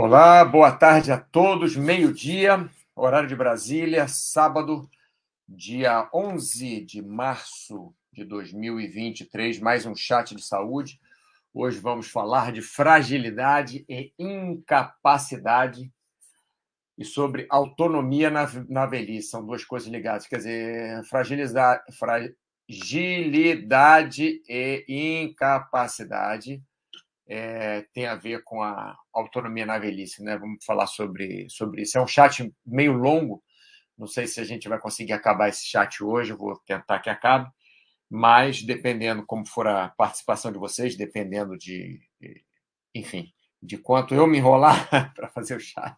Olá, boa tarde a todos. Meio-dia, horário de Brasília, sábado, dia 11 de março de 2023, mais um chat de saúde. Hoje vamos falar de fragilidade e incapacidade e sobre autonomia na, na velhice. São duas coisas ligadas. Quer dizer, fragilidade, fragilidade e incapacidade é, tem a ver com a autonomia na velhice, né? Vamos falar sobre, sobre isso. É um chat meio longo, não sei se a gente vai conseguir acabar esse chat hoje, vou tentar que acabe, mas dependendo como for a participação de vocês, dependendo de, enfim, de quanto eu me enrolar para fazer o chat,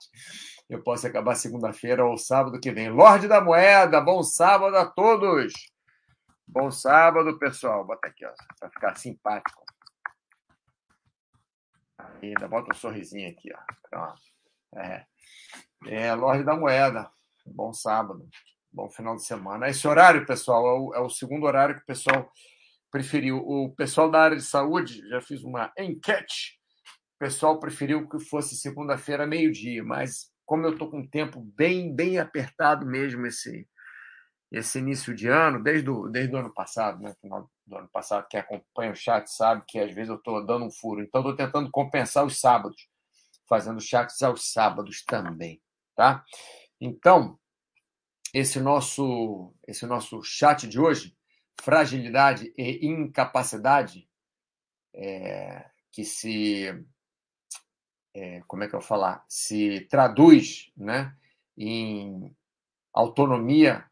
eu posso acabar segunda-feira ou sábado que vem. Lorde da Moeda, bom sábado a todos! Bom sábado, pessoal. Bota aqui, para ficar simpático. Ainda bota um sorrisinho aqui, ó. É. é, Lorde da Moeda. Bom sábado. Bom final de semana. Esse horário, pessoal, é o, é o segundo horário que o pessoal preferiu. O pessoal da área de saúde, já fiz uma enquete. O pessoal preferiu que fosse segunda-feira, meio-dia, mas como eu estou com um tempo bem, bem apertado mesmo esse, esse início de ano, desde o, desde o ano passado, né? Final do ano passado, quem acompanha o chat sabe que às vezes eu estou dando um furo. Então, estou tentando compensar os sábados, fazendo chats aos sábados também, tá? Então, esse nosso, esse nosso chat de hoje, fragilidade e incapacidade, é, que se, é, como é que eu vou falar, se traduz, né, em autonomia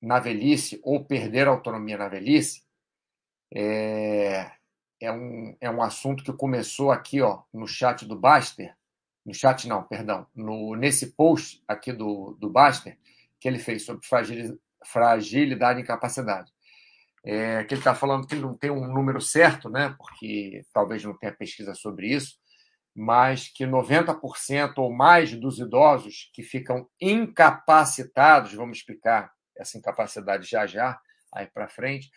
na velhice ou perder autonomia na velhice é, é, um, é um assunto que começou aqui ó, no chat do Baster, no chat não, perdão, no, nesse post aqui do, do Baster, que ele fez sobre fragilidade e incapacidade. É, que ele está falando que não tem um número certo, né, porque talvez não tenha pesquisa sobre isso, mas que 90% ou mais dos idosos que ficam incapacitados, vamos explicar essa incapacidade já já, aí para frente,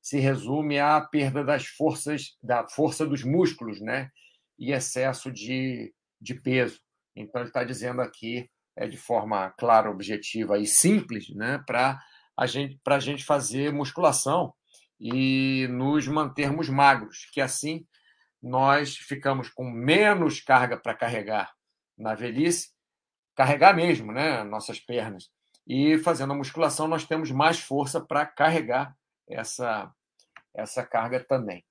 se resume à perda das forças, da força dos músculos, né? E excesso de, de peso. Então, ele está dizendo aqui, é, de forma clara, objetiva e simples, né? Para a gente, a gente fazer musculação e nos mantermos magros, que assim nós ficamos com menos carga para carregar na velhice, carregar mesmo, né? Nossas pernas e fazendo a musculação, nós temos mais força para carregar essa, essa carga também.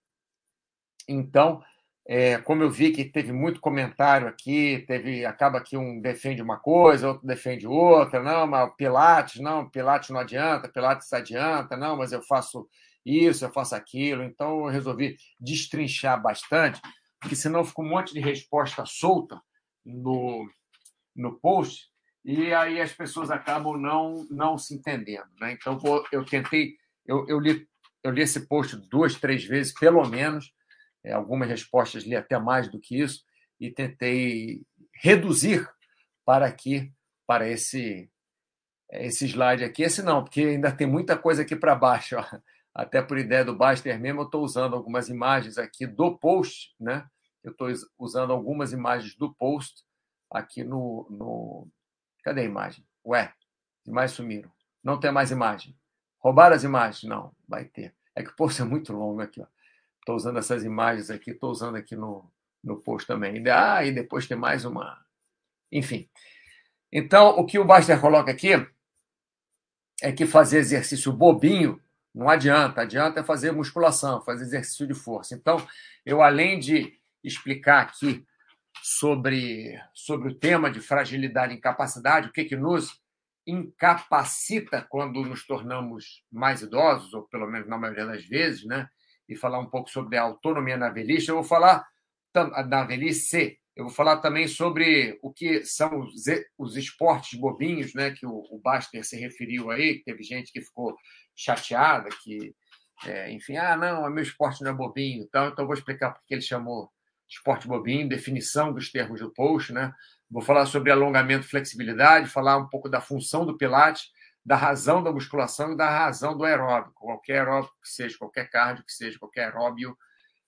Então, é, como eu vi que teve muito comentário aqui, teve acaba que um defende uma coisa, outro defende outra, não, mas Pilates, não, Pilates não adianta, Pilates adianta, não, mas eu faço isso, eu faço aquilo. Então, eu resolvi destrinchar bastante, porque senão fica um monte de resposta solta no, no post e aí as pessoas acabam não não se entendendo, né? Então vou, eu tentei, eu, eu li eu li esse post duas, três vezes pelo menos, é, algumas respostas li até mais do que isso e tentei reduzir para aqui para esse esse slide aqui, esse não, porque ainda tem muita coisa aqui para baixo, ó. até por ideia do Baster mesmo, eu estou usando algumas imagens aqui do post, né? Eu estou usando algumas imagens do post aqui no, no, Cadê a imagem? Ué, as imagens sumiram. Não tem mais imagem. Roubaram as imagens? Não, vai ter. É que o post é muito longo aqui. Estou usando essas imagens aqui, estou usando aqui no, no post também. Ah, e depois tem mais uma. Enfim. Então, o que o Baster coloca aqui é que fazer exercício bobinho não adianta. Adianta fazer musculação, fazer exercício de força. Então, eu, além de explicar aqui sobre, sobre o tema de fragilidade e incapacidade, o que, que nos incapacita quando nos tornamos mais idosos, ou pelo menos na maioria das vezes, né? e falar um pouco sobre a autonomia na velhice. Eu vou falar na velhice, eu vou falar também sobre o que são os, os esportes bobinhos, né? que o, o Baster se referiu aí, teve gente que ficou chateada, que, é, enfim, ah, não, meu esporte não é bobinho, então, então eu vou explicar porque ele chamou esporte bobinho, definição dos termos do post, né? Vou falar sobre alongamento e flexibilidade, falar um pouco da função do Pilates, da razão da musculação e da razão do aeróbico, qualquer aeróbico que seja, qualquer cardio que seja, qualquer aeróbio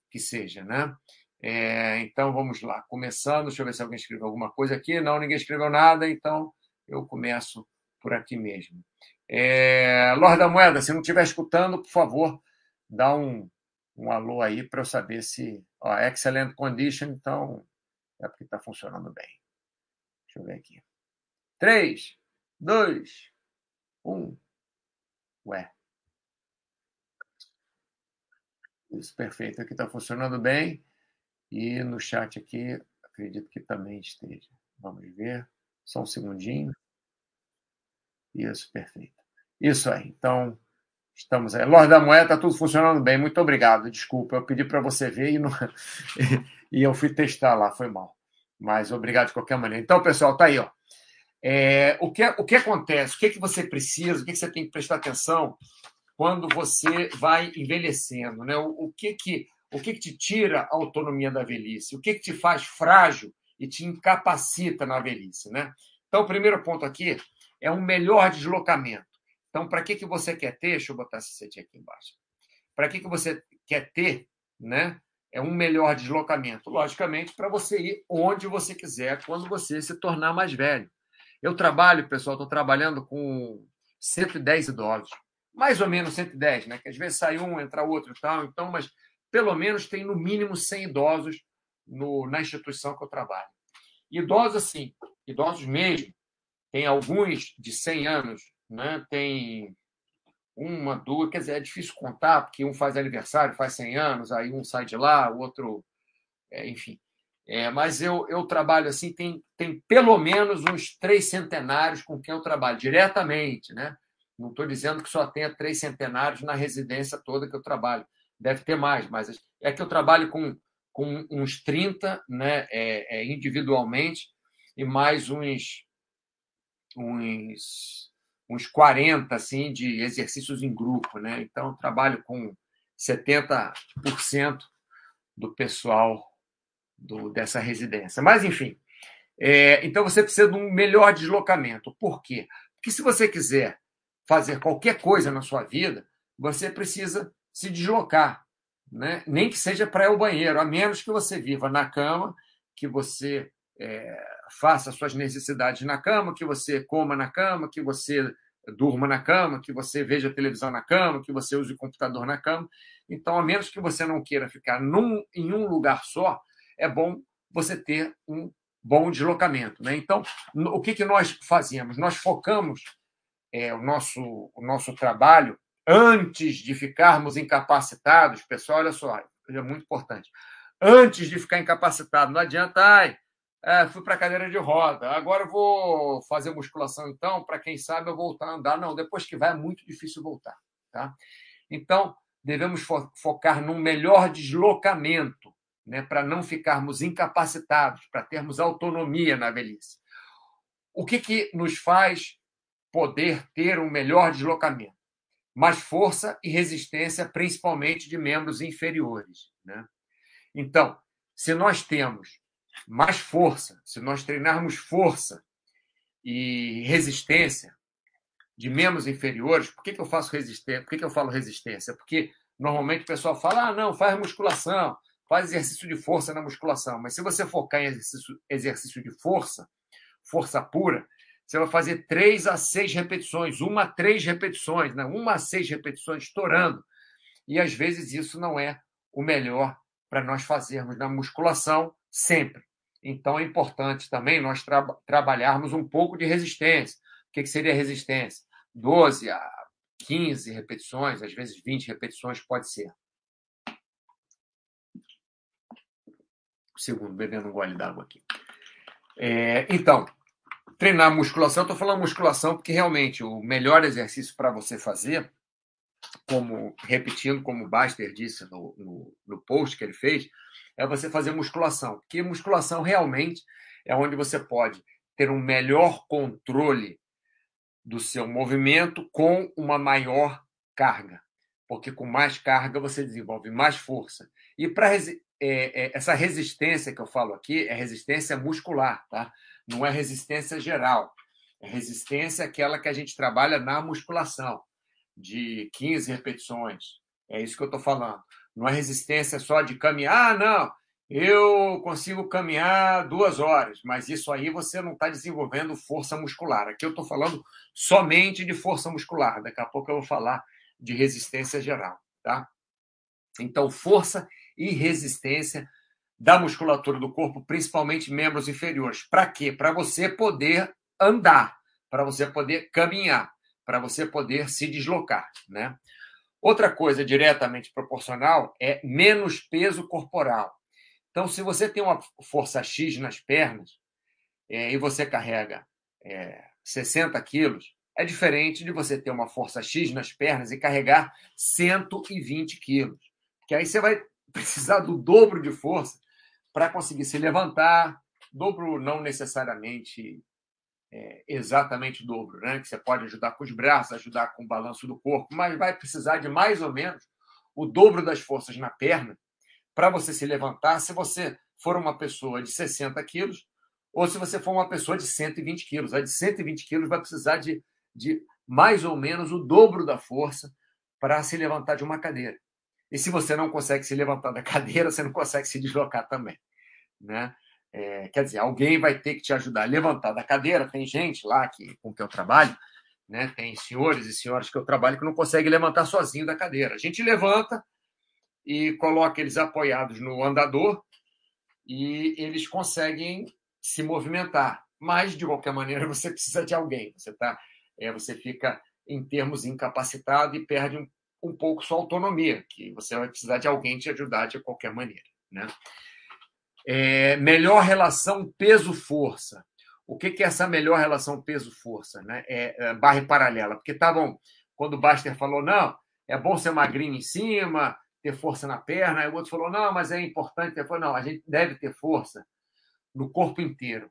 que seja, né? É, então vamos lá, começando. Deixa eu ver se alguém escreveu alguma coisa aqui. Não, ninguém escreveu nada, então eu começo por aqui mesmo. É, Lorde da Moeda, se não estiver escutando, por favor, dá um, um alô aí para eu saber se. Ó, excellent condition, então é porque está funcionando bem. Deixa eu ver aqui. 3, 2, 1. Ué. Isso, perfeito. Aqui está funcionando bem. E no chat aqui, acredito que também esteja. Vamos ver. Só um segundinho. Isso, perfeito. Isso aí. Então, estamos aí. Lorde da Moeda, está tudo funcionando bem. Muito obrigado. Desculpa, eu pedi para você ver e, não... e eu fui testar lá, foi mal. Mas obrigado de qualquer maneira. Então, pessoal, tá aí, ó. É, o, que, o que acontece? O que, que você precisa? O que, que você tem que prestar atenção quando você vai envelhecendo? Né? O, o que que o que, que te tira a autonomia da velhice? O que, que te faz frágil e te incapacita na velhice? Né? Então, o primeiro ponto aqui é um melhor deslocamento. Então, para que, que você quer ter? Deixa eu botar esse setinho aqui embaixo. Para que, que você quer ter? Né? É um melhor deslocamento. Logicamente, para você ir onde você quiser, quando você se tornar mais velho. Eu trabalho, pessoal, estou trabalhando com 110 idosos. Mais ou menos 110, né? Que às vezes sai um, entra outro e tal. Então, mas pelo menos tem no mínimo 100 idosos no, na instituição que eu trabalho. Idosos, assim, idosos mesmo, tem alguns de 100 anos, né? tem uma, duas, quer dizer, é difícil contar, porque um faz aniversário, faz 100 anos, aí um sai de lá, o outro, é, enfim. É, mas eu, eu trabalho assim, tem, tem pelo menos uns três centenários com quem eu trabalho diretamente, né? Não estou dizendo que só tenha três centenários na residência toda que eu trabalho, deve ter mais, mas é que eu trabalho com, com uns 30 né, é, é, individualmente e mais uns, uns, uns 40 assim, de exercícios em grupo. Né? Então, trabalho com 70% do pessoal do, dessa residência. Mas, enfim, é, então você precisa de um melhor deslocamento. Por quê? Porque se você quiser fazer qualquer coisa na sua vida, você precisa se deslocar, né? nem que seja para ir ao banheiro, a menos que você viva na cama, que você é, faça suas necessidades na cama, que você coma na cama, que você durma na cama, que você veja televisão na cama, que você use o computador na cama. Então, a menos que você não queira ficar num, em um lugar só, é bom você ter um bom deslocamento. Né? Então, o que, que nós fazemos? Nós focamos é, o, nosso, o nosso trabalho antes de ficarmos incapacitados, pessoal, olha só, é muito importante. Antes de ficar incapacitado, não adianta, ai, é, fui para cadeira de roda, agora eu vou fazer musculação, então, para quem sabe eu voltar a andar. Não, depois que vai é muito difícil voltar. Tá? Então, devemos fo focar num melhor deslocamento, né, para não ficarmos incapacitados, para termos autonomia na velhice. O que, que nos faz poder ter um melhor deslocamento? mais força e resistência, principalmente de membros inferiores. Né? Então, se nós temos mais força, se nós treinarmos força e resistência de membros inferiores, por que, que eu faço resistência? Por que, que eu falo resistência? Porque normalmente o pessoal fala: ah, não, faz musculação, faz exercício de força na musculação. Mas se você focar em exercício, exercício de força, força pura, você vai fazer três a seis repetições, uma a três repetições, né? uma a seis repetições estourando. E às vezes isso não é o melhor para nós fazermos na musculação sempre. Então é importante também nós tra trabalharmos um pouco de resistência. O que, que seria resistência? 12 a 15 repetições, às vezes 20 repetições pode ser. Segundo, bebendo um gole d'água aqui. É, então, treinar musculação, estou falando musculação porque realmente o melhor exercício para você fazer, como repetindo como o Baster disse no, no, no post que ele fez, é você fazer musculação. Porque musculação realmente é onde você pode ter um melhor controle do seu movimento com uma maior carga. Porque com mais carga você desenvolve mais força. E para é, é, essa resistência que eu falo aqui é resistência muscular, tá? não é resistência geral. É resistência aquela que a gente trabalha na musculação, de 15 repetições. É isso que eu estou falando. Não é resistência só de caminhar, ah, não. eu consigo caminhar duas horas, mas isso aí você não está desenvolvendo força muscular. Aqui eu estou falando somente de força muscular. Daqui a pouco eu vou falar de resistência geral, tá? Então, força e resistência da musculatura do corpo, principalmente membros inferiores. Para quê? Para você poder andar, para você poder caminhar, para você poder se deslocar, né? Outra coisa diretamente proporcional é menos peso corporal. Então, se você tem uma força X nas pernas é, e você carrega é, 60 quilos, é diferente de você ter uma força X nas pernas e carregar 120 quilos. Que aí você vai precisar do dobro de força para conseguir se levantar. Dobro não necessariamente é, exatamente o dobro, né? Que você pode ajudar com os braços, ajudar com o balanço do corpo, mas vai precisar de mais ou menos o dobro das forças na perna para você se levantar se você for uma pessoa de 60 quilos ou se você for uma pessoa de 120 quilos. A de 120 quilos vai precisar de, de mais ou menos o dobro da força para se levantar de uma cadeira. E se você não consegue se levantar da cadeira, você não consegue se deslocar também. Né? É, quer dizer, alguém vai ter que te ajudar a levantar da cadeira. Tem gente lá que, com que eu trabalho, né? tem senhores e senhoras que eu trabalho que não conseguem levantar sozinho da cadeira. A gente levanta, e coloca eles apoiados no andador e eles conseguem se movimentar. Mas, de qualquer maneira, você precisa de alguém. Você, tá, é, você fica, em termos, incapacitado e perde um, um pouco sua autonomia, que você vai precisar de alguém te ajudar de qualquer maneira. Né? É, melhor relação peso-força. O que, que é essa melhor relação peso-força? Né? É, é, barra paralela. Porque tá bom, quando o Baster falou, não, é bom ser magrinho em cima, ter força na perna. Aí o outro falou: não, mas é importante ter força. Não, a gente deve ter força no corpo inteiro.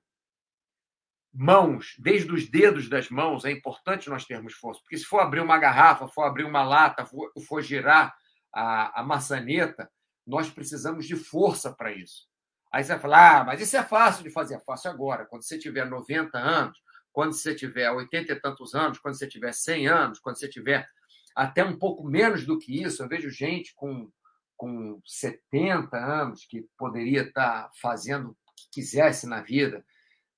Mãos, desde os dedos das mãos, é importante nós termos força. Porque se for abrir uma garrafa, for abrir uma lata, for, for girar a, a maçaneta, nós precisamos de força para isso. Aí você vai falar: ah, mas isso é fácil de fazer. É fácil agora. Quando você tiver 90 anos, quando você tiver 80 e tantos anos, quando você tiver 100 anos, quando você tiver até um pouco menos do que isso. Eu vejo gente com, com 70 anos que poderia estar fazendo o que quisesse na vida,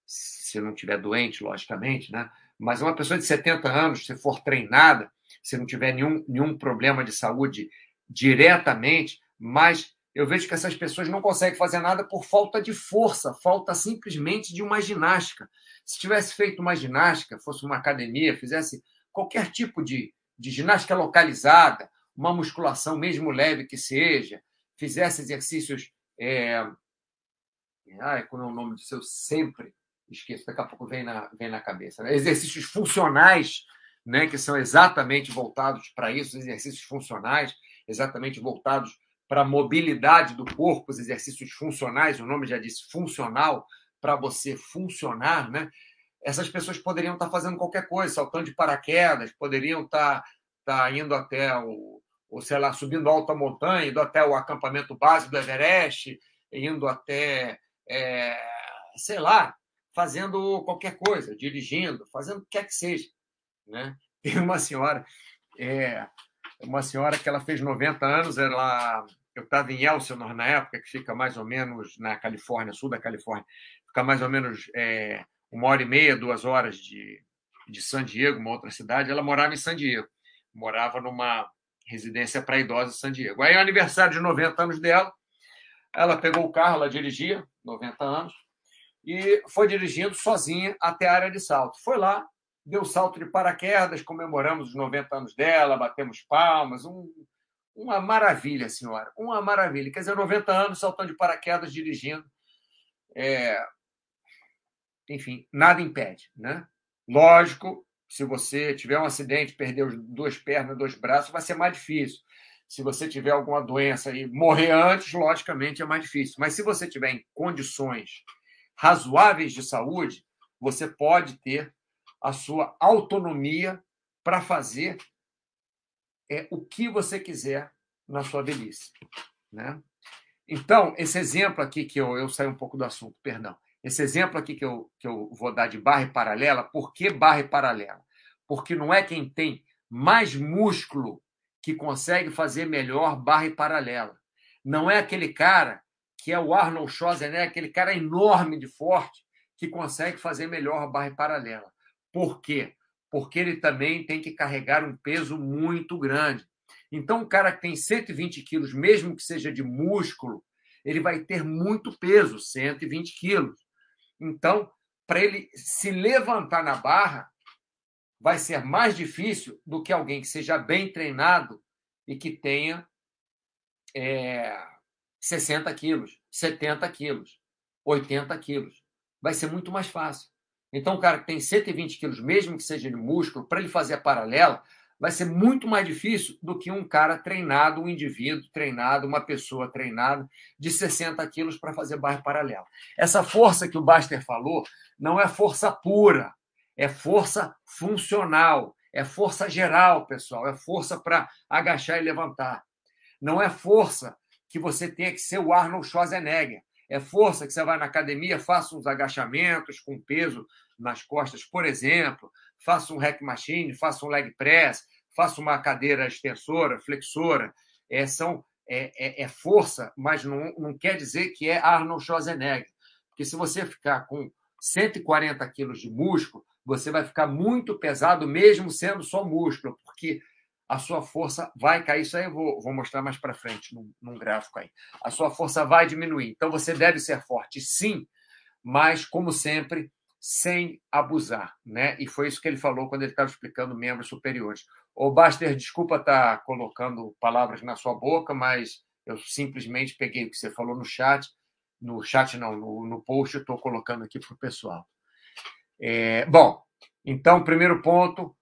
se não tiver doente, logicamente, né? Mas uma pessoa de 70 anos, se for treinada, se não tiver nenhum, nenhum problema de saúde diretamente, mas eu vejo que essas pessoas não conseguem fazer nada por falta de força, falta simplesmente de uma ginástica. Se tivesse feito uma ginástica, fosse uma academia, fizesse qualquer tipo de, de ginástica localizada, uma musculação, mesmo leve que seja, fizesse exercícios. É... Ai, qual é o nome disso? Eu sempre esqueço, daqui a pouco vem na, vem na cabeça. Né? Exercícios funcionais, né, que são exatamente voltados para isso, exercícios funcionais, exatamente voltados para a mobilidade do corpo, os exercícios funcionais, o nome já disse funcional, para você funcionar, né? essas pessoas poderiam estar fazendo qualquer coisa, saltando de paraquedas, poderiam estar, estar indo até o, ou sei lá, subindo alta montanha, indo até o acampamento base do Everest, indo até, é, sei lá, fazendo qualquer coisa, dirigindo, fazendo o que quer que seja. Né? Tem uma senhora, é, uma senhora que ela fez 90 anos, ela, eu estava em Elsinore na época, que fica mais ou menos na Califórnia, sul da Califórnia, fica mais ou menos é, uma hora e meia, duas horas de, de San Diego, uma outra cidade, ela morava em San Diego. Morava numa residência para idosos em San Diego. Aí, é aniversário de 90 anos dela, ela pegou o carro, ela dirigia, 90 anos, e foi dirigindo sozinha até a área de salto. Foi lá, deu salto de paraquedas, comemoramos os 90 anos dela, batemos palmas, um, uma maravilha, senhora, uma maravilha. Quer dizer, 90 anos saltando de paraquedas, dirigindo. É, enfim, nada impede, né? Lógico, se você tiver um acidente, perder duas pernas, dois braços, vai ser mais difícil. Se você tiver alguma doença e morrer antes, logicamente é mais difícil. Mas se você tiver em condições razoáveis de saúde, você pode ter a sua autonomia para fazer é, o que você quiser na sua velhice. Né? Então, esse exemplo aqui que eu, eu saí um pouco do assunto, perdão. Esse exemplo aqui que eu, que eu vou dar de barra paralela, por que barra paralela? Porque não é quem tem mais músculo que consegue fazer melhor barra paralela. Não é aquele cara que é o Arnold Schwarzenegger, aquele cara enorme de forte, que consegue fazer melhor barra paralela. Por quê? Porque ele também tem que carregar um peso muito grande. Então, o cara que tem 120 quilos, mesmo que seja de músculo, ele vai ter muito peso, 120 quilos. Então, para ele se levantar na barra, vai ser mais difícil do que alguém que seja bem treinado e que tenha é, 60 quilos, 70 quilos, 80 quilos. Vai ser muito mais fácil. Então, o cara que tem 120 quilos, mesmo que seja de músculo, para ele fazer a paralela, vai ser muito mais difícil do que um cara treinado, um indivíduo treinado, uma pessoa treinada de 60 quilos para fazer barra paralela. Essa força que o Baster falou não é força pura, é força funcional, é força geral, pessoal, é força para agachar e levantar. Não é força que você tenha que ser o Arnold Schwarzenegger. É força que você vai na academia, faça uns agachamentos com peso nas costas, por exemplo, faça um hack machine, faça um leg press, faça uma cadeira extensora, flexora. É, são, é, é, é força, mas não, não quer dizer que é Arnold Schwarzenegger. Porque se você ficar com 140 quilos de músculo, você vai ficar muito pesado, mesmo sendo só músculo, porque a sua força vai cair. Isso aí eu vou, vou mostrar mais para frente num, num, gráfico aí. A sua força vai diminuir. Então você deve ser forte, sim, mas, como sempre, sem abusar. Né? E foi isso que ele falou quando ele estava explicando membros superiores. O Baster, desculpa estar tá colocando palavras na sua boca, mas eu simplesmente peguei o que você falou no chat. No chat, não, no, no post, eu estou colocando aqui para o pessoal. É, bom, então, primeiro ponto,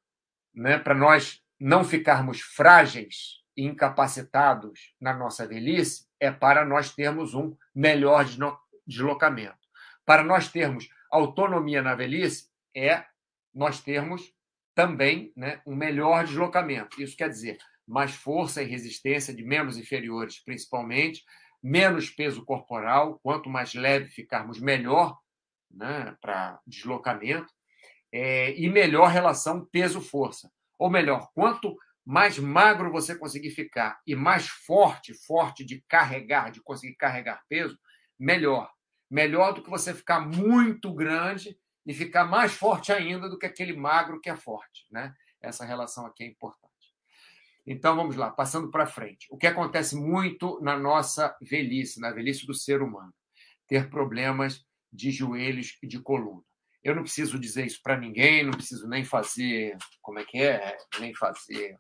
né, para nós não ficarmos frágeis e incapacitados na nossa velhice é para nós termos um melhor deslocamento. Para nós termos autonomia na velhice é nós termos também né, um melhor deslocamento. Isso quer dizer mais força e resistência de membros inferiores, principalmente, menos peso corporal. Quanto mais leve ficarmos, melhor né, para deslocamento. É, e melhor relação peso-força. Ou melhor, quanto mais magro você conseguir ficar e mais forte, forte de carregar, de conseguir carregar peso, melhor. Melhor do que você ficar muito grande e ficar mais forte ainda do que aquele magro que é forte, né? Essa relação aqui é importante. Então vamos lá, passando para frente. O que acontece muito na nossa velhice, na velhice do ser humano, ter problemas de joelhos e de coluna. Eu não preciso dizer isso para ninguém, não preciso nem fazer, como é que é, nem fazer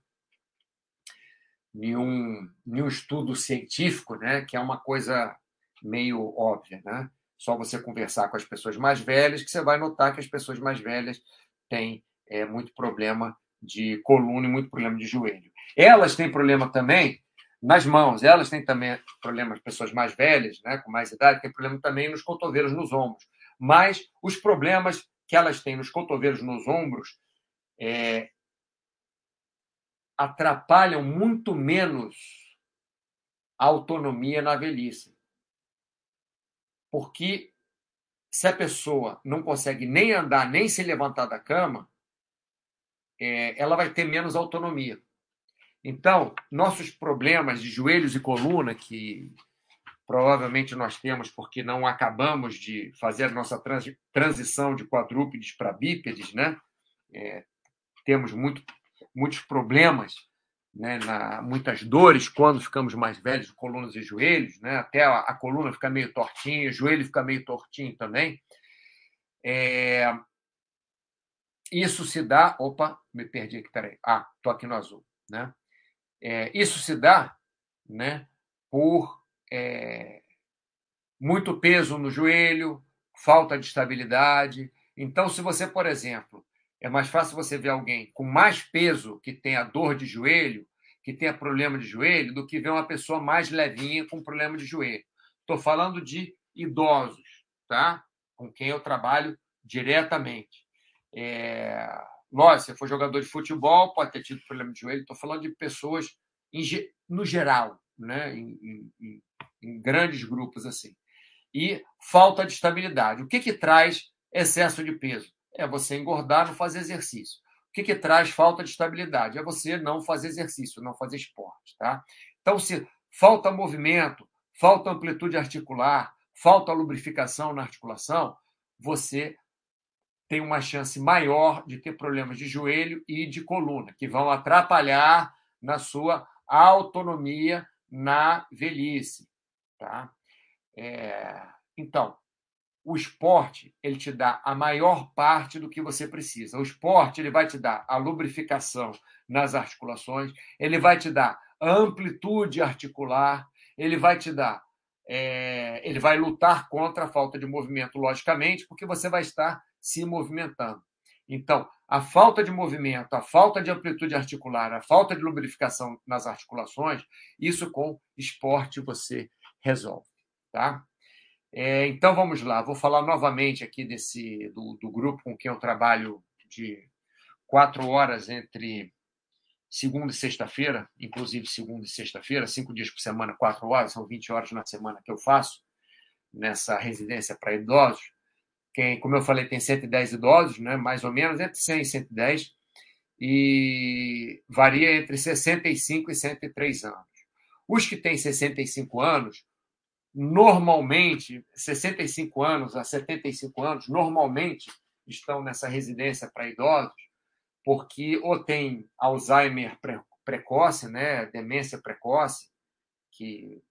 nenhum, nenhum estudo científico, né, que é uma coisa meio óbvia, né? Só você conversar com as pessoas mais velhas que você vai notar que as pessoas mais velhas têm é, muito problema de coluna e muito problema de joelho. Elas têm problema também nas mãos, elas têm também problemas, pessoas mais velhas, né, com mais idade, têm problema também nos cotovelos, nos ombros mas os problemas que elas têm nos cotovelos, nos ombros, é, atrapalham muito menos a autonomia na velhice. Porque se a pessoa não consegue nem andar, nem se levantar da cama, é, ela vai ter menos autonomia. Então, nossos problemas de joelhos e coluna, que provavelmente nós temos porque não acabamos de fazer a nossa transição de quadrúpedes para bípedes, né? É, temos muito, muitos problemas, né? Na, muitas dores quando ficamos mais velhos, colunas e joelhos, né? Até a, a coluna fica meio tortinha, o joelho fica meio tortinho também. É, isso se dá. Opa, me perdi aqui, peraí. Ah, estou aqui no azul. Né? É, isso se dá né, por é, muito peso no joelho, falta de estabilidade. Então, se você, por exemplo, é mais fácil você ver alguém com mais peso que tenha dor de joelho, que tenha problema de joelho, do que ver uma pessoa mais levinha com problema de joelho. Estou falando de idosos, tá? Com quem eu trabalho diretamente. É... Lógico, se for jogador de futebol, pode ter tido problema de joelho. Estou falando de pessoas no geral, né? Em, em, em grandes grupos assim. E falta de estabilidade. O que, que traz excesso de peso? É você engordar, não fazer exercício. O que, que traz falta de estabilidade? É você não fazer exercício, não fazer esporte. Tá? Então, se falta movimento, falta amplitude articular, falta lubrificação na articulação, você tem uma chance maior de ter problemas de joelho e de coluna, que vão atrapalhar na sua autonomia na velhice. Tá? É... Então, o esporte ele te dá a maior parte do que você precisa. O esporte ele vai te dar a lubrificação nas articulações, ele vai te dar amplitude articular, ele vai te dar, é... ele vai lutar contra a falta de movimento, logicamente, porque você vai estar se movimentando. Então, a falta de movimento, a falta de amplitude articular, a falta de lubrificação nas articulações, isso com esporte você resolve, tá? É, então vamos lá, vou falar novamente aqui desse do, do grupo com quem eu trabalho de quatro horas entre segunda e sexta-feira, inclusive segunda e sexta-feira, cinco dias por semana, quatro horas, são 20 horas na semana que eu faço nessa residência para idosos. Quem, como eu falei, tem 110 idosos, né, mais ou menos, entre 100 e 110, e varia entre 65 e 103 anos. Os que têm 65 anos, normalmente, 65 anos a 75 anos, normalmente estão nessa residência para idosos, porque ou tem Alzheimer precoce, né, demência precoce, que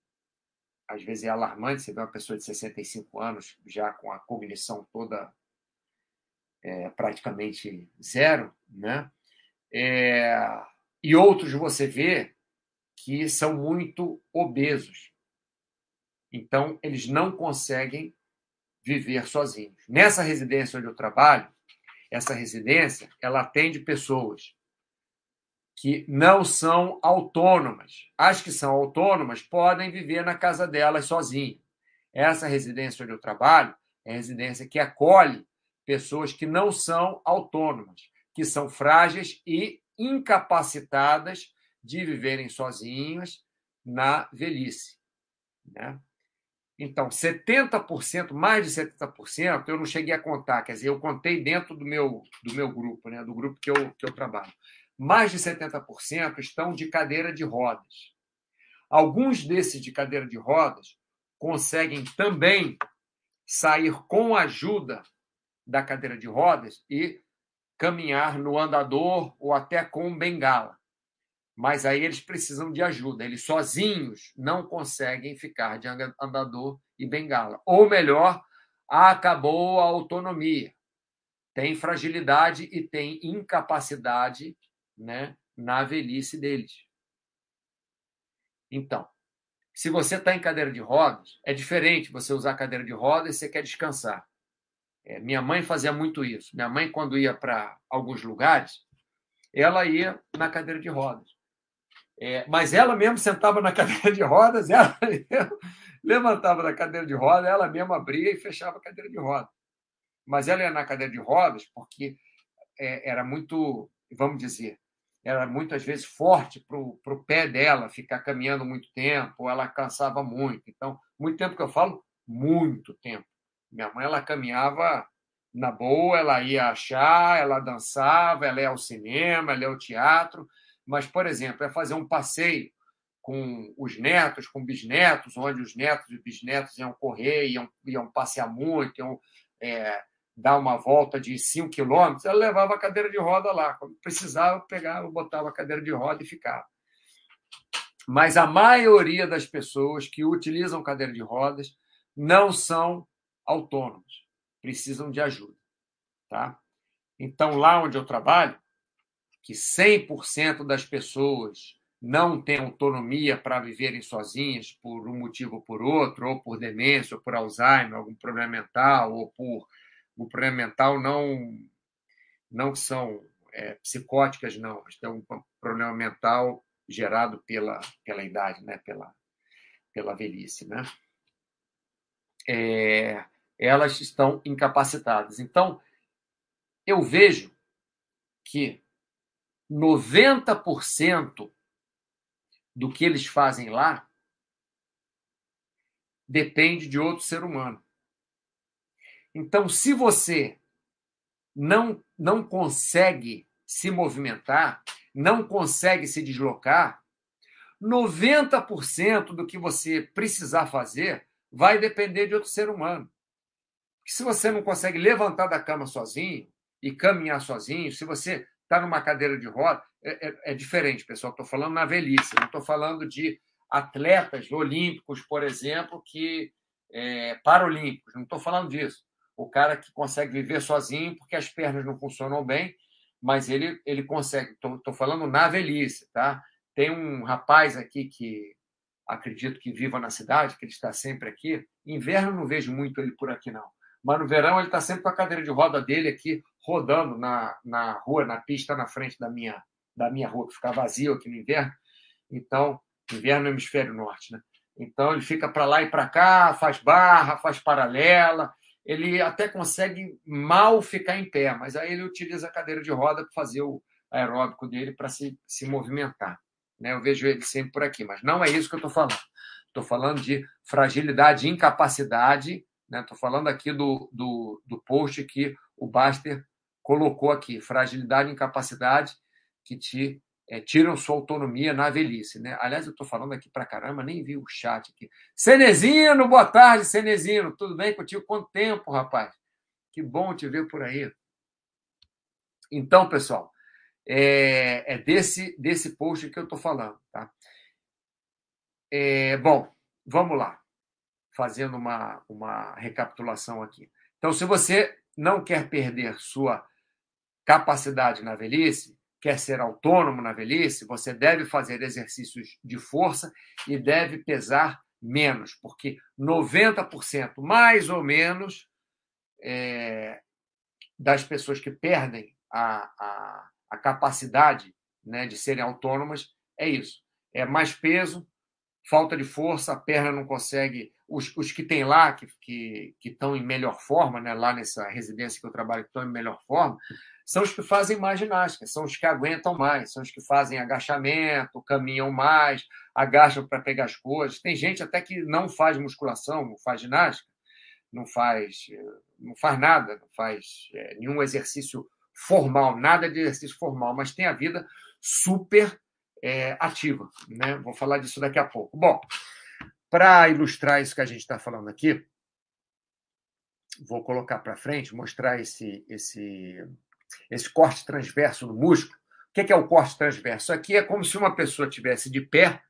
às vezes é alarmante você ver uma pessoa de 65 anos já com a cognição toda é, praticamente zero, né? É, e outros você vê que são muito obesos. Então, eles não conseguem viver sozinhos. Nessa residência onde eu trabalho, essa residência, ela atende pessoas que não são autônomas. As que são autônomas podem viver na casa delas sozinhas. Essa residência onde eu trabalho é residência que acolhe pessoas que não são autônomas, que são frágeis e incapacitadas de viverem sozinhas na velhice. Né? Então, 70%, mais de 70%, eu não cheguei a contar, quer dizer, eu contei dentro do meu, do meu grupo, né, do grupo que eu, que eu trabalho mais de 70% estão de cadeira de rodas. Alguns desses de cadeira de rodas conseguem também sair com a ajuda da cadeira de rodas e caminhar no andador ou até com bengala. Mas aí eles precisam de ajuda. Eles sozinhos não conseguem ficar de andador e bengala. Ou melhor, acabou a autonomia. Tem fragilidade e tem incapacidade né, na velhice deles. Então, se você está em cadeira de rodas, é diferente você usar cadeira de rodas e você quer descansar. É, minha mãe fazia muito isso. Minha mãe, quando ia para alguns lugares, ela ia na cadeira de rodas. É, mas ela mesmo sentava na cadeira de rodas, ela levantava da cadeira de rodas, ela mesma abria e fechava a cadeira de rodas. Mas ela ia na cadeira de rodas porque é, era muito, vamos dizer, era muitas vezes forte para o pé dela ficar caminhando muito tempo, ela cansava muito. Então, muito tempo que eu falo, muito tempo. Minha mãe ela caminhava na boa, ela ia achar, ela dançava, ela ia ao cinema, ela ia ao teatro, mas, por exemplo, é fazer um passeio com os netos, com bisnetos, onde os netos e bisnetos iam correr, iam, iam passear muito, iam é, dar uma volta de 5 quilômetros, ela levava a cadeira de roda lá. Quando precisava, pegava, botava a cadeira de roda e ficava. Mas a maioria das pessoas que utilizam cadeira de rodas não são autônomos, precisam de ajuda. Tá? Então, lá onde eu trabalho, que 100% das pessoas não têm autonomia para viverem sozinhas por um motivo ou por outro, ou por demência, ou por Alzheimer, algum problema mental, ou por o problema mental não, não são é, psicóticas, não, tem um problema mental gerado pela, pela idade, né? pela, pela velhice. Né? É, elas estão incapacitadas. Então, eu vejo que 90% do que eles fazem lá depende de outro ser humano. Então, se você não, não consegue se movimentar, não consegue se deslocar, 90% do que você precisar fazer vai depender de outro ser humano. se você não consegue levantar da cama sozinho e caminhar sozinho, se você está numa cadeira de roda, é, é, é diferente, pessoal. Estou falando na velhice, não estou falando de atletas olímpicos, por exemplo, que é, paralímpicos, não estou falando disso. O cara que consegue viver sozinho porque as pernas não funcionam bem, mas ele, ele consegue. Estou falando na velhice, tá? Tem um rapaz aqui que acredito que viva na cidade, que ele está sempre aqui. Inverno não vejo muito ele por aqui, não. Mas no verão ele está sempre com a cadeira de roda dele aqui, rodando na, na rua, na pista na frente da minha, da minha rua, que fica vazio aqui no inverno. Então, inverno no hemisfério norte, né? Então ele fica para lá e para cá, faz barra, faz paralela, ele até consegue mal ficar em pé, mas aí ele utiliza a cadeira de roda para fazer o aeróbico dele para se, se movimentar. Né? Eu vejo ele sempre por aqui, mas não é isso que eu estou falando. Estou falando de fragilidade e incapacidade. Estou né? falando aqui do, do, do post que o Baster colocou aqui: fragilidade e incapacidade que te é, tiram sua autonomia na velhice. Né? Aliás, eu estou falando aqui para caramba, nem vi o chat aqui. Cenezino, boa tarde, Cenezino. Tudo bem contigo? Quanto tempo, rapaz? Que bom te ver por aí. Então, pessoal, é, é desse, desse post que eu estou falando. Tá? É, bom, vamos lá, fazendo uma, uma recapitulação aqui. Então, se você não quer perder sua capacidade na velhice, quer ser autônomo na velhice, você deve fazer exercícios de força e deve pesar menos, porque 90% mais ou menos é, das pessoas que perdem a, a, a capacidade né, de serem autônomas é isso. É mais peso, falta de força, a perna não consegue. Os, os que tem lá, que, que, que estão em melhor forma, né, lá nessa residência que eu trabalho, que estão em melhor forma, são os que fazem mais ginástica, são os que aguentam mais, são os que fazem agachamento, caminham mais, agacham para pegar as coisas. Tem gente até que não faz musculação, não faz ginástica, não faz, não faz nada, não faz é, nenhum exercício formal, nada de exercício formal, mas tem a vida super é, ativa. Né? Vou falar disso daqui a pouco. Bom, para ilustrar isso que a gente está falando aqui, vou colocar para frente, mostrar esse, esse esse corte transverso no músculo. O que é o corte transverso? Aqui é como se uma pessoa tivesse de pé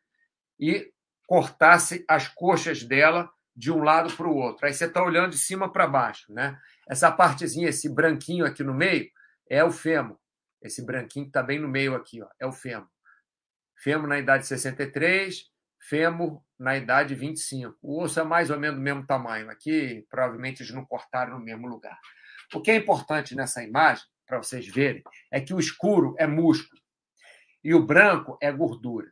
e cortasse as coxas dela de um lado para o outro. Aí você está olhando de cima para baixo, né? Essa partezinha, esse branquinho aqui no meio, é o fêmur. Esse branquinho que está bem no meio aqui, ó, é o fêmur. Fêmur na idade 63, fêmur na idade 25. O osso é mais ou menos do mesmo tamanho. Aqui, provavelmente, eles não cortaram no mesmo lugar. O que é importante nessa imagem para vocês verem, é que o escuro é músculo e o branco é gordura.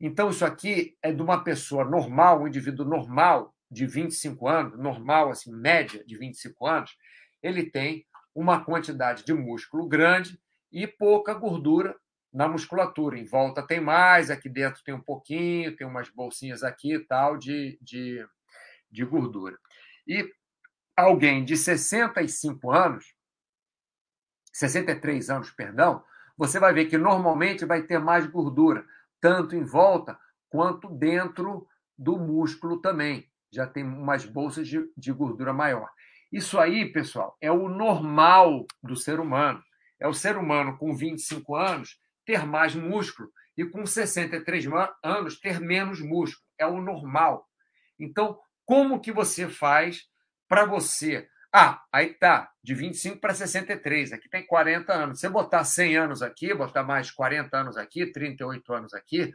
Então, isso aqui é de uma pessoa normal, um indivíduo normal de 25 anos, normal, assim, média de 25 anos, ele tem uma quantidade de músculo grande e pouca gordura na musculatura. Em volta tem mais, aqui dentro tem um pouquinho, tem umas bolsinhas aqui e tal de, de, de gordura. E alguém de 65 anos 63 anos, perdão, você vai ver que normalmente vai ter mais gordura, tanto em volta quanto dentro do músculo também. Já tem umas bolsas de, de gordura maior. Isso aí, pessoal, é o normal do ser humano. É o ser humano com 25 anos ter mais músculo e com 63 anos ter menos músculo. É o normal. Então, como que você faz para você ah, aí tá, de 25 para 63, aqui tem 40 anos. Você botar 100 anos aqui, botar mais 40 anos aqui, 38 anos aqui, o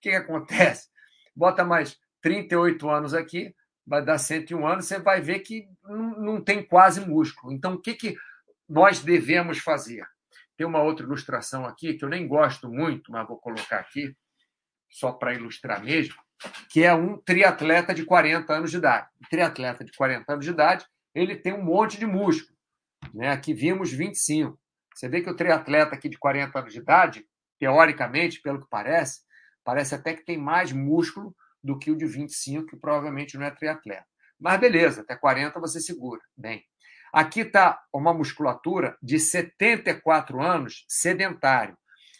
que, que acontece? Bota mais 38 anos aqui, vai dar 101 anos, você vai ver que não, não tem quase músculo. Então, o que, que nós devemos fazer? Tem uma outra ilustração aqui que eu nem gosto muito, mas vou colocar aqui, só para ilustrar mesmo, que é um triatleta de 40 anos de idade. Um triatleta de 40 anos de idade ele tem um monte de músculo. Né? Aqui vimos 25. Você vê que o triatleta aqui de 40 anos de idade, teoricamente, pelo que parece, parece até que tem mais músculo do que o de 25, que provavelmente não é triatleta. Mas beleza, até 40 você segura. Bem, aqui está uma musculatura de 74 anos sedentário.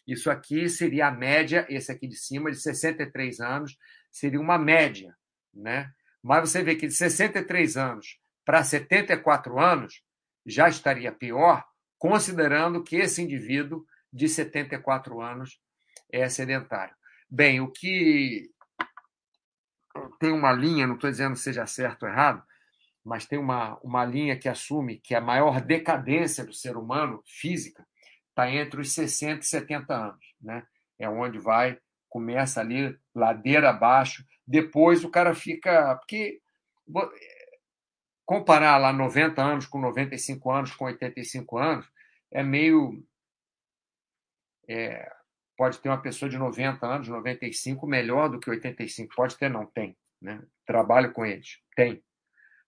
Isso aqui seria a média, esse aqui de cima, de 63 anos, seria uma média. Né? Mas você vê que de 63 anos para 74 anos já estaria pior, considerando que esse indivíduo de 74 anos é sedentário. Bem, o que tem uma linha, não estou dizendo seja certo ou errado, mas tem uma, uma linha que assume que a maior decadência do ser humano física está entre os 60 e 70 anos. Né? É onde vai, começa ali, ladeira abaixo, depois o cara fica. Porque comparar lá 90 anos com 95 anos, com 85 anos, é meio. É, pode ter uma pessoa de 90 anos, 95, melhor do que 85. Pode ter, não, tem. Né? Trabalho com eles, tem.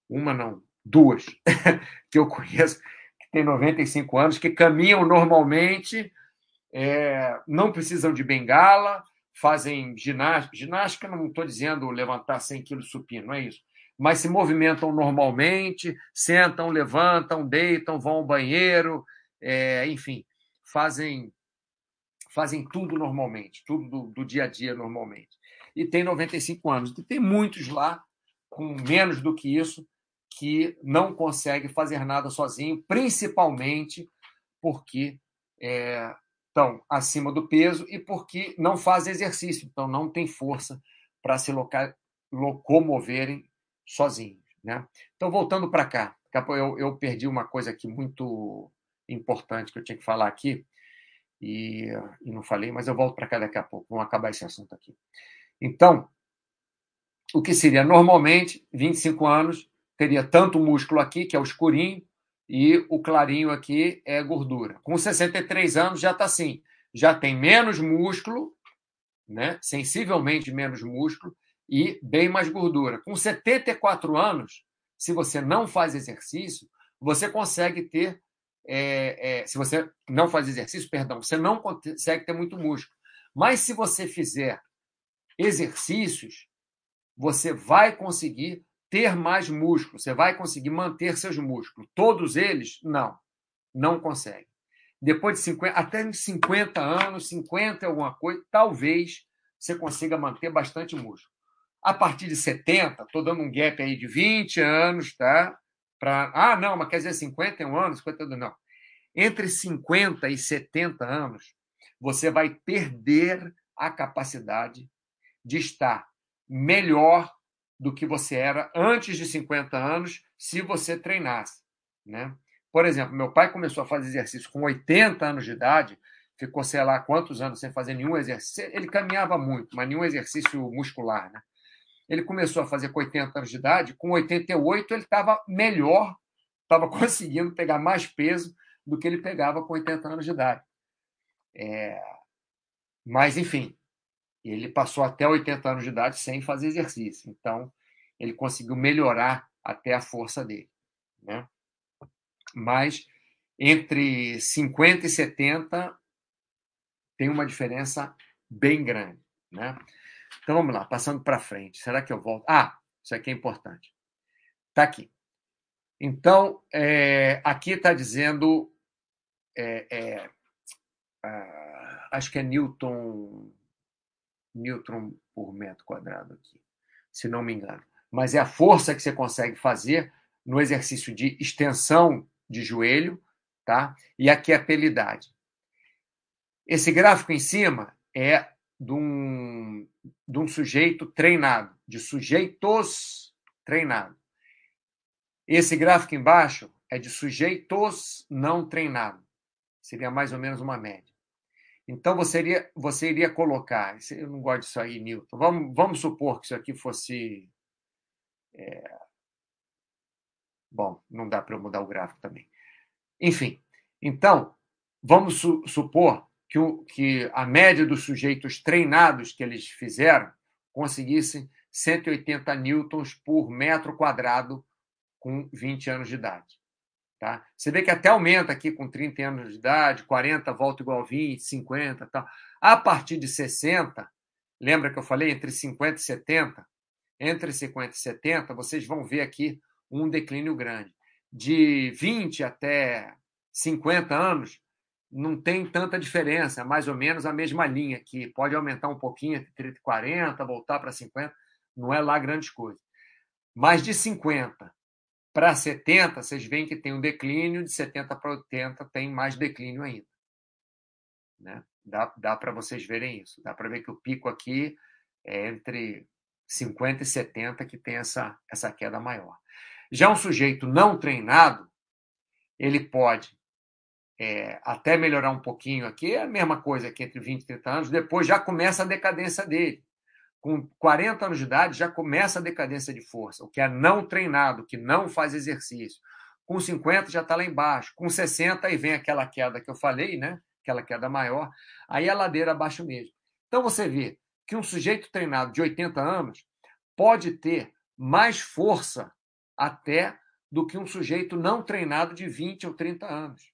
Uma não, duas, que eu conheço, que tem 95 anos, que caminham normalmente, é, não precisam de bengala, fazem ginástica. Ginástica, não estou dizendo levantar 100 quilos supino, não é isso. Mas se movimentam normalmente, sentam, levantam, deitam, vão ao banheiro, é, enfim, fazem fazem tudo normalmente, tudo do, do, dia a dia normalmente. E tem 95 anos. E tem muitos lá, com menos do que isso, que não conseguem fazer nada sozinho, principalmente porque é, estão acima do peso e porque não fazem exercício, então não tem força para se locomoverem sozinhos. Né? Então, voltando para cá, eu, eu perdi uma coisa aqui muito importante que eu tinha que falar aqui, e, e não falei, mas eu volto para cá daqui a pouco. Vamos acabar esse assunto aqui. Então, o que seria normalmente 25 anos, teria tanto músculo aqui, que é o escurinho, e o clarinho aqui é gordura. Com 63 anos já está assim, já tem menos músculo, né? sensivelmente menos músculo e bem mais gordura. Com 74 anos, se você não faz exercício, você consegue ter, é, é, se você não faz exercício, perdão, você não consegue ter muito músculo. Mas se você fizer exercícios, você vai conseguir ter mais músculo, você vai conseguir manter seus músculos. Todos eles, não, não conseguem. Depois de 50, até 50 anos, 50 alguma coisa, talvez você consiga manter bastante músculo. A partir de 70, estou dando um gap aí de 20 anos, tá? Pra, ah, não, mas quer dizer 51 anos, 52, não. Entre 50 e 70 anos, você vai perder a capacidade de estar melhor do que você era antes de 50 anos, se você treinasse. Né? Por exemplo, meu pai começou a fazer exercício com 80 anos de idade, ficou sei lá quantos anos sem fazer nenhum exercício. Ele caminhava muito, mas nenhum exercício muscular. Né? Ele começou a fazer com 80 anos de idade, com 88 ele estava melhor, estava conseguindo pegar mais peso do que ele pegava com 80 anos de idade. É... Mas, enfim, ele passou até 80 anos de idade sem fazer exercício. Então, ele conseguiu melhorar até a força dele. Né? Mas entre 50 e 70 tem uma diferença bem grande. Né? Então vamos lá, passando para frente. Será que eu volto? Ah, isso aqui é importante. Está aqui. Então, é, aqui está dizendo. É, é, acho que é Newton newton por metro quadrado aqui, se não me engano. Mas é a força que você consegue fazer no exercício de extensão de joelho, tá? E aqui é a pelidade. Esse gráfico em cima é de um, de um sujeito treinado, de sujeitos treinados. Esse gráfico embaixo é de sujeitos não treinados. Seria mais ou menos uma média. Então você iria, você iria colocar. Eu não gosto disso aí, Newton. Vamos, vamos supor que isso aqui fosse. É... Bom, não dá para eu mudar o gráfico também. Enfim, então, vamos su supor que, o, que a média dos sujeitos treinados que eles fizeram conseguissem 180 newtons por metro quadrado com 20 anos de idade. Tá? Você vê que até aumenta aqui com 30 anos de idade, 40 volta igual a 20, 50 tal. A partir de 60, lembra que eu falei entre 50 e 70? Entre 50 e 70, vocês vão ver aqui um declínio grande. De 20 até 50 anos, não tem tanta diferença, é mais ou menos a mesma linha, que pode aumentar um pouquinho entre 30 e 40, voltar para 50, não é lá grande coisa. Mas de 50 para 70, vocês veem que tem um declínio, de 70 para 80 tem mais declínio ainda. Né? Dá, dá para vocês verem isso. Dá para ver que o pico aqui é entre 50 e 70 que tem essa, essa queda maior. Já um sujeito não treinado, ele pode é, até melhorar um pouquinho aqui, é a mesma coisa aqui entre 20 e 30 anos, depois já começa a decadência dele com 40 anos de idade, já começa a decadência de força, o que é não treinado, que não faz exercício. Com 50 já está lá embaixo. Com 60 aí vem aquela queda que eu falei, né? Aquela queda maior. Aí a ladeira abaixo mesmo. Então você vê que um sujeito treinado de 80 anos pode ter mais força até do que um sujeito não treinado de 20 ou 30 anos.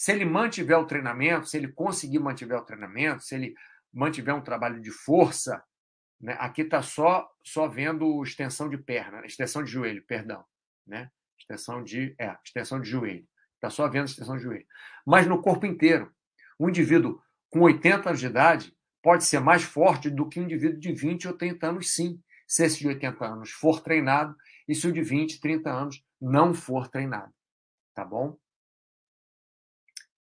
Se ele mantiver o treinamento, se ele conseguir mantiver o treinamento, se ele mantiver um trabalho de força, né? Aqui está só só vendo extensão de perna, extensão de joelho, perdão, né? Extensão de é, extensão de joelho. Está só vendo extensão de joelho. Mas no corpo inteiro, um indivíduo com 80 anos de idade pode ser mais forte do que um indivíduo de 20 ou 30 anos, sim, se esse de 80 anos for treinado e se o de 20, 30 anos não for treinado. Tá bom?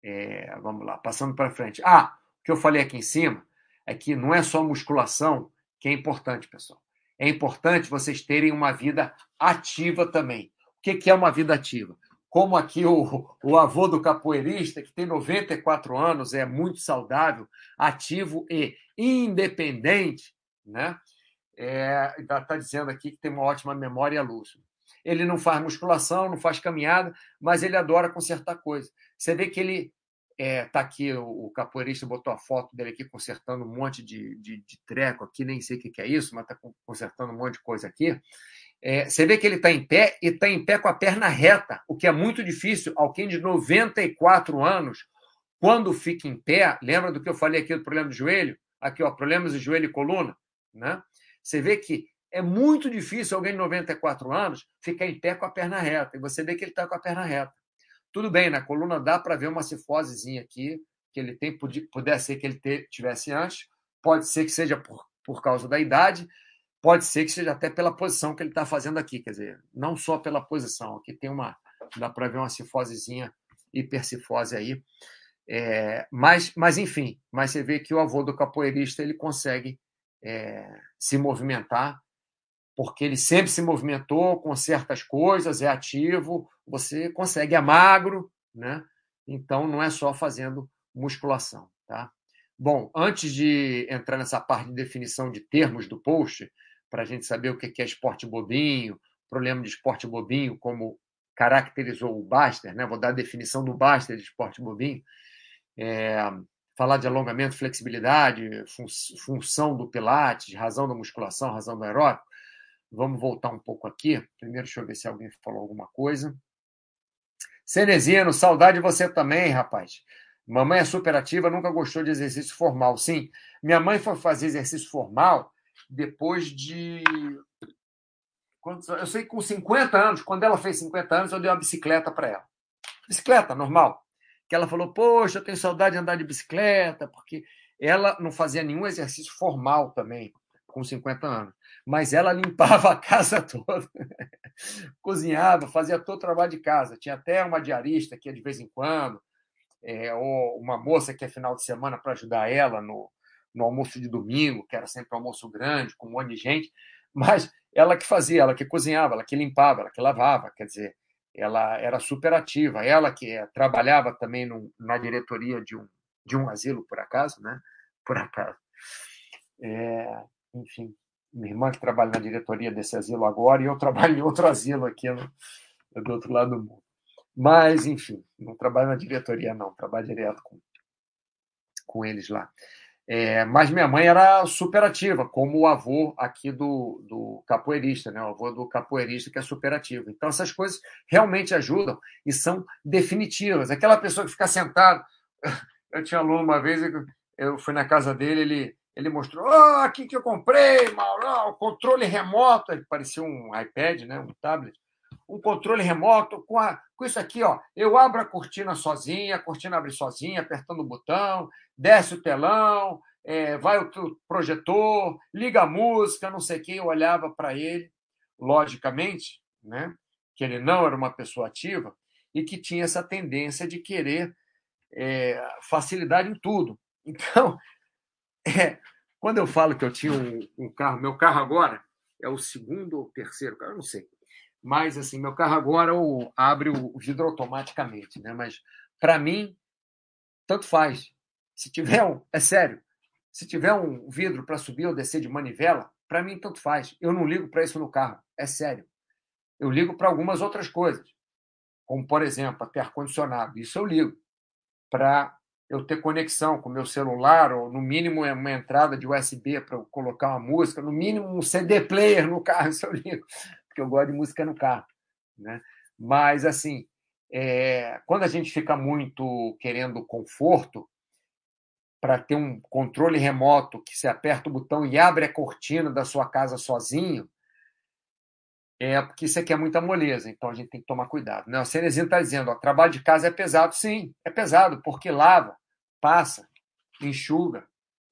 É, vamos lá, passando para frente. Ah, o que eu falei aqui em cima é que não é só musculação que é importante, pessoal. É importante vocês terem uma vida ativa também. O que é uma vida ativa? Como aqui o, o avô do capoeirista, que tem 94 anos, é muito saudável, ativo e independente, né? Está é, dizendo aqui que tem uma ótima memória lúcida. Ele não faz musculação, não faz caminhada, mas ele adora consertar coisas. Você vê que ele é, tá aqui, o, o, capoeirista botou a foto dele aqui consertando um monte de, de, de treco aqui, nem sei o que, que é isso, mas está consertando um monte de coisa aqui. É, você vê que ele está em pé e está em pé com a perna reta, o que é muito difícil. Alguém de 94 anos, quando fica em pé, lembra do que eu falei aqui do problema do joelho? Aqui, ó, problemas de joelho e coluna, né? Você vê que é muito difícil alguém de 94 anos ficar em pé com a perna reta. E você vê que ele está com a perna reta. Tudo bem, na coluna dá para ver uma cifosezinha aqui, que ele tem, puder ser que ele tivesse antes, pode ser que seja por, por causa da idade, pode ser que seja até pela posição que ele está fazendo aqui, quer dizer, não só pela posição, aqui tem uma, dá para ver uma cifosezinha, hipercifose aí, é, mas, mas enfim, mas você vê que o avô do capoeirista ele consegue é, se movimentar porque ele sempre se movimentou com certas coisas, é ativo, você consegue, é magro, né? Então não é só fazendo musculação, tá? Bom, antes de entrar nessa parte de definição de termos do post, para a gente saber o que é esporte bobinho, problema de esporte bobinho, como caracterizou o Baster, né? Vou dar a definição do Baster de esporte bobinho. É, falar de alongamento, flexibilidade, fun função do Pilates, razão da musculação, razão do aeróbico. Vamos voltar um pouco aqui. Primeiro, deixa eu ver se alguém falou alguma coisa. Cenezino, saudade de você também, rapaz. Mamãe é super ativa, nunca gostou de exercício formal. Sim, minha mãe foi fazer exercício formal depois de. Eu sei que com 50 anos, quando ela fez 50 anos, eu dei uma bicicleta para ela. Bicicleta, normal. Que ela falou: Poxa, eu tenho saudade de andar de bicicleta, porque ela não fazia nenhum exercício formal também, com 50 anos mas ela limpava a casa toda, cozinhava, fazia todo o trabalho de casa. Tinha até uma diarista que ia de vez em quando, é, ou uma moça que é final de semana para ajudar ela no, no almoço de domingo, que era sempre um almoço grande, com um monte de gente, mas ela que fazia, ela que cozinhava, ela que limpava, ela que lavava, quer dizer, ela era super ativa. Ela que trabalhava também no, na diretoria de um, de um asilo, por acaso, né? Por acaso. É, enfim, minha irmã que trabalha na diretoria desse asilo agora, e eu trabalho em outro asilo aqui no, do outro lado do mundo. Mas, enfim, não trabalho na diretoria, não, trabalho direto com, com eles lá. É, mas minha mãe era super ativa, como o avô aqui do, do capoeirista, né? o avô do capoeirista que é super ativo. Então, essas coisas realmente ajudam e são definitivas. Aquela pessoa que fica sentado. Eu tinha aluno uma vez, eu fui na casa dele, ele ele mostrou, oh, aqui que eu comprei, Mauro, oh, controle remoto, parecia um iPad, né, um tablet, um controle remoto com, a, com isso aqui, ó. Eu abro a cortina sozinha, a cortina abre sozinha, apertando o botão, desce o telão, é, vai o projetor, liga a música, não sei o quê. Eu olhava para ele, logicamente, né, que ele não era uma pessoa ativa e que tinha essa tendência de querer é, facilidade em tudo. Então, é, quando eu falo que eu tinha um, um, carro, meu carro agora é o segundo ou terceiro carro, não sei. Mas, assim, meu carro agora o, abre o vidro automaticamente, né? Mas, para mim, tanto faz. Se tiver um, é sério, se tiver um vidro para subir ou descer de manivela, para mim, tanto faz. Eu não ligo para isso no carro, é sério. Eu ligo para algumas outras coisas, como, por exemplo, até ar-condicionado. Isso eu ligo para eu ter conexão com o meu celular, ou no mínimo uma entrada de USB para eu colocar uma música, no mínimo um CD player no carro, isso eu ligo, porque eu gosto de música no carro. Né? Mas, assim, é, quando a gente fica muito querendo conforto, para ter um controle remoto que você aperta o botão e abre a cortina da sua casa sozinho, é porque isso aqui é muita moleza, então a gente tem que tomar cuidado. Né? O Cerezinho está dizendo, ó, trabalho de casa é pesado. Sim, é pesado, porque lava, passa, enxuga,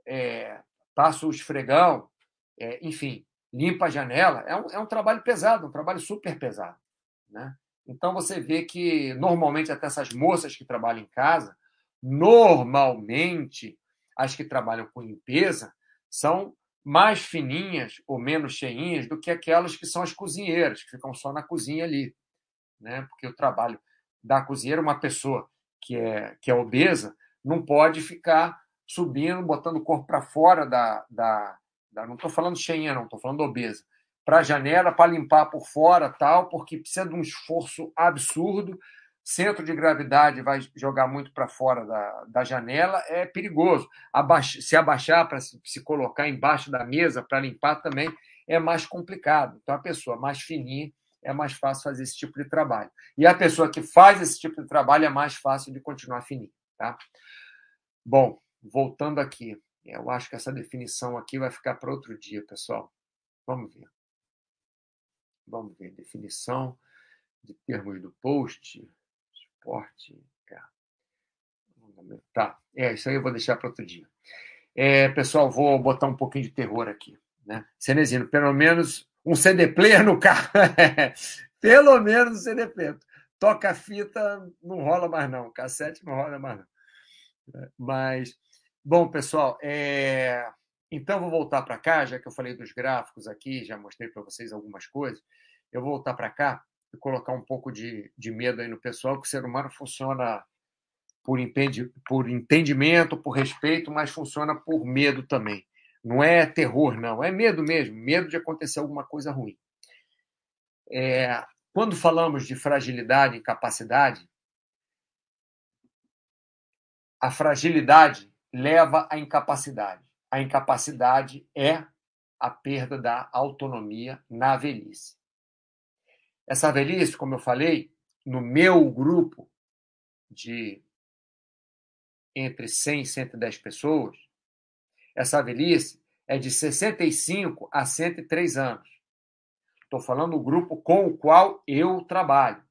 é, passa o esfregão, é, enfim, limpa a janela. É um, é um trabalho pesado, um trabalho super pesado. Né? Então você vê que normalmente até essas moças que trabalham em casa, normalmente as que trabalham com limpeza são mais fininhas ou menos cheinhas do que aquelas que são as cozinheiras, que ficam só na cozinha ali. Né? Porque o trabalho da cozinheira, uma pessoa que é, que é obesa, não pode ficar subindo, botando o corpo para fora da, da, da Não estou falando cheinha, não, estou falando obesa. Para a janela, para limpar por fora, tal, porque precisa de um esforço absurdo centro de gravidade vai jogar muito para fora da, da janela, é perigoso. Abaixa, se abaixar para se, se, colocar embaixo da mesa para limpar também é mais complicado. Então, a pessoa mais fininha é mais fácil fazer esse tipo de trabalho. E a pessoa que faz esse tipo de trabalho é mais fácil de continuar fininha. Tá? Bom, voltando aqui. Eu acho que essa definição aqui vai ficar para outro dia, pessoal. Vamos ver. Vamos ver. Definição de termos do post esporte. Tá, é, isso aí eu vou deixar para outro dia. É, pessoal, vou botar um pouquinho de terror aqui. Né? Cenezino, pelo menos um CD player no carro. pelo menos um CD player. Toca fita, não rola mais não. Cassete não rola mais não. Mas, bom, pessoal, é... então vou voltar para cá, já que eu falei dos gráficos aqui, já mostrei para vocês algumas coisas. Eu vou voltar para cá colocar um pouco de, de medo aí no pessoal, que o ser humano funciona por, por entendimento, por respeito, mas funciona por medo também. Não é terror, não, é medo mesmo, medo de acontecer alguma coisa ruim. É, quando falamos de fragilidade e incapacidade, a fragilidade leva à incapacidade. A incapacidade é a perda da autonomia na velhice. Essa velhice, como eu falei, no meu grupo de entre 100 e 110 pessoas, essa velhice é de 65 a 103 anos. Estou falando do grupo com o qual eu trabalho,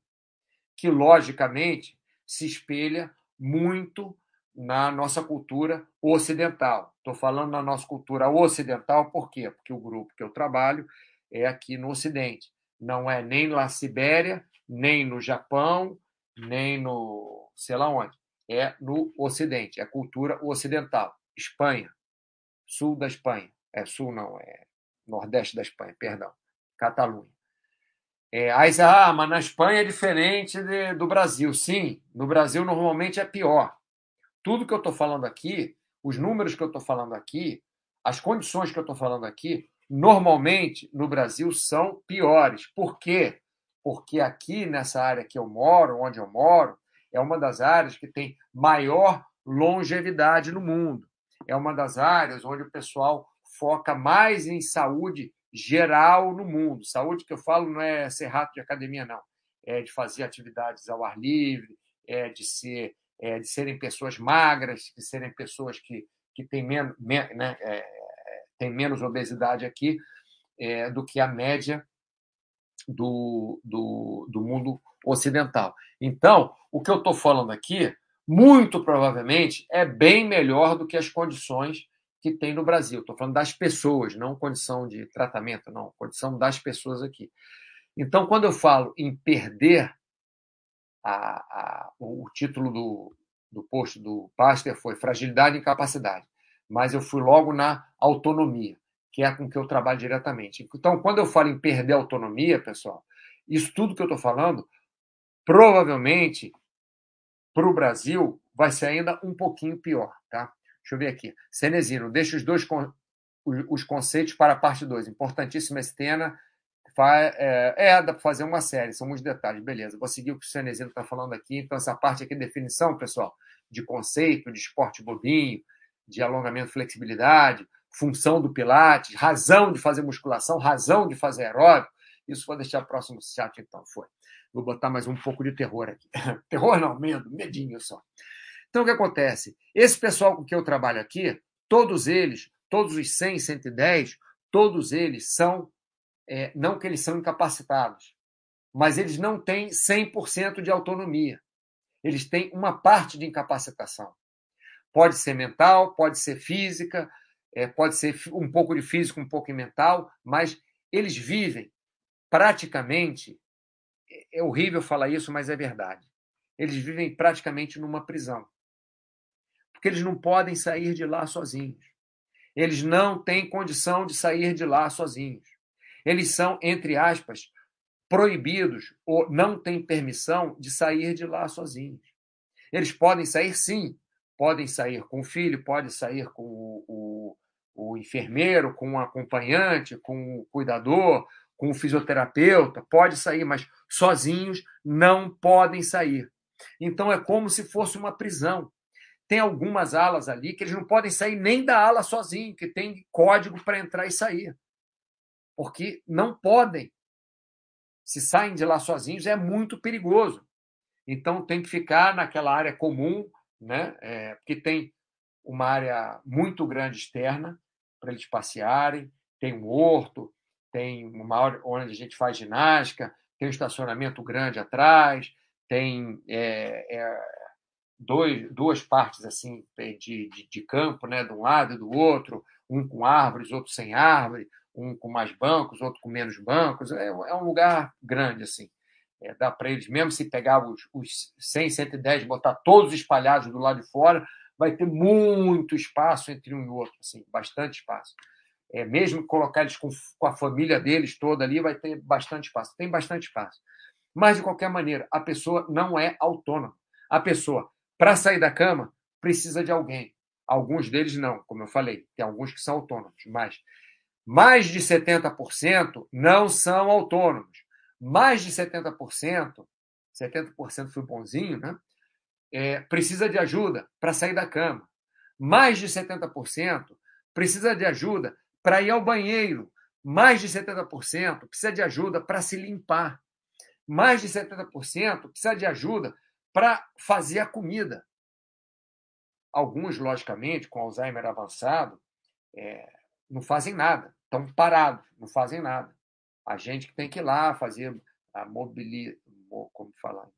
que logicamente se espelha muito na nossa cultura ocidental. Estou falando na nossa cultura ocidental, por quê? Porque o grupo que eu trabalho é aqui no Ocidente não é nem na Sibéria, nem no Japão, nem no sei lá onde. É no Ocidente, é cultura ocidental. Espanha, sul da Espanha. É sul, não, é nordeste da Espanha, perdão. Catalunha. É, aí, ah, mas na Espanha é diferente de, do Brasil. Sim, no Brasil normalmente é pior. Tudo que eu estou falando aqui, os números que eu estou falando aqui, as condições que eu estou falando aqui, normalmente no Brasil são piores. Por quê? Porque aqui nessa área que eu moro, onde eu moro, é uma das áreas que tem maior longevidade no mundo. É uma das áreas onde o pessoal foca mais em saúde geral no mundo. Saúde que eu falo não é ser rato de academia, não. É de fazer atividades ao ar livre, é de ser é de serem pessoas magras, de serem pessoas que, que têm menos, né, é, tem menos obesidade aqui é, do que a média do, do, do mundo ocidental. Então, o que eu estou falando aqui, muito provavelmente, é bem melhor do que as condições que tem no Brasil. Estou falando das pessoas, não condição de tratamento, não, condição das pessoas aqui. Então, quando eu falo em perder a, a, o título do, do post do Pasteur foi fragilidade e incapacidade, mas eu fui logo na autonomia, que é com que eu trabalho diretamente. Então, quando eu falo em perder autonomia, pessoal, isso tudo que eu estou falando, provavelmente, para o Brasil, vai ser ainda um pouquinho pior. Tá? Deixa eu ver aqui. Cenezino, deixa os dois os conceitos para a parte 2. Importantíssima cena é, é, dá para fazer uma série, são muitos detalhes. Beleza, vou seguir o que o Cenezino está falando aqui. Então, essa parte aqui, definição, pessoal, de conceito, de esporte bobinho, de alongamento flexibilidade, função do Pilates, razão de fazer musculação, razão de fazer aeróbico. Isso vou deixar próximo chat, então. Foi. Vou botar mais um pouco de terror aqui. terror não, medo, medinho só. Então, o que acontece? Esse pessoal com que eu trabalho aqui, todos eles, todos os 100, 110, todos eles são é, não que eles são incapacitados, mas eles não têm 100% de autonomia. Eles têm uma parte de incapacitação. Pode ser mental, pode ser física, é, pode ser um pouco de físico, um pouco de mental, mas eles vivem praticamente. É, é horrível falar isso, mas é verdade. Eles vivem praticamente numa prisão. Porque eles não podem sair de lá sozinhos. Eles não têm condição de sair de lá sozinhos eles são, entre aspas, proibidos ou não têm permissão de sair de lá sozinhos. Eles podem sair, sim, podem sair com o filho, podem sair com o, o, o enfermeiro, com o acompanhante, com o cuidador, com o fisioterapeuta, pode sair, mas sozinhos não podem sair. Então é como se fosse uma prisão. Tem algumas alas ali que eles não podem sair nem da ala sozinho, que tem código para entrar e sair porque não podem. Se saem de lá sozinhos, é muito perigoso. Então, tem que ficar naquela área comum, né? É, porque tem uma área muito grande externa para eles passearem, tem um horto, tem uma área onde a gente faz ginástica, tem um estacionamento grande atrás, tem é, é, dois, duas partes assim de, de, de, campo, né, de um lado e do outro, um com árvores, outro sem árvore, um com mais bancos, outro com menos bancos. É, é um lugar grande, assim. É, dá para eles, mesmo se pegar os, os 100, 110, botar todos espalhados do lado de fora, vai ter muito espaço entre um e outro, assim, bastante espaço. É, mesmo colocar eles com, com a família deles toda ali, vai ter bastante espaço. Tem bastante espaço. Mas, de qualquer maneira, a pessoa não é autônoma. A pessoa, para sair da cama, precisa de alguém. Alguns deles não, como eu falei. Tem alguns que são autônomos, mas mais de 70% não são autônomos. Mais de 70%, 70% foi bonzinho, né? É, precisa de ajuda para sair da cama. Mais de 70% precisa de ajuda para ir ao banheiro. Mais de 70% precisa de ajuda para se limpar. Mais de 70% precisa de ajuda para fazer a comida. Alguns, logicamente, com Alzheimer avançado, é, não fazem nada estão parados, não fazem nada. A gente que tem que ir lá fazer a mobili... como falar?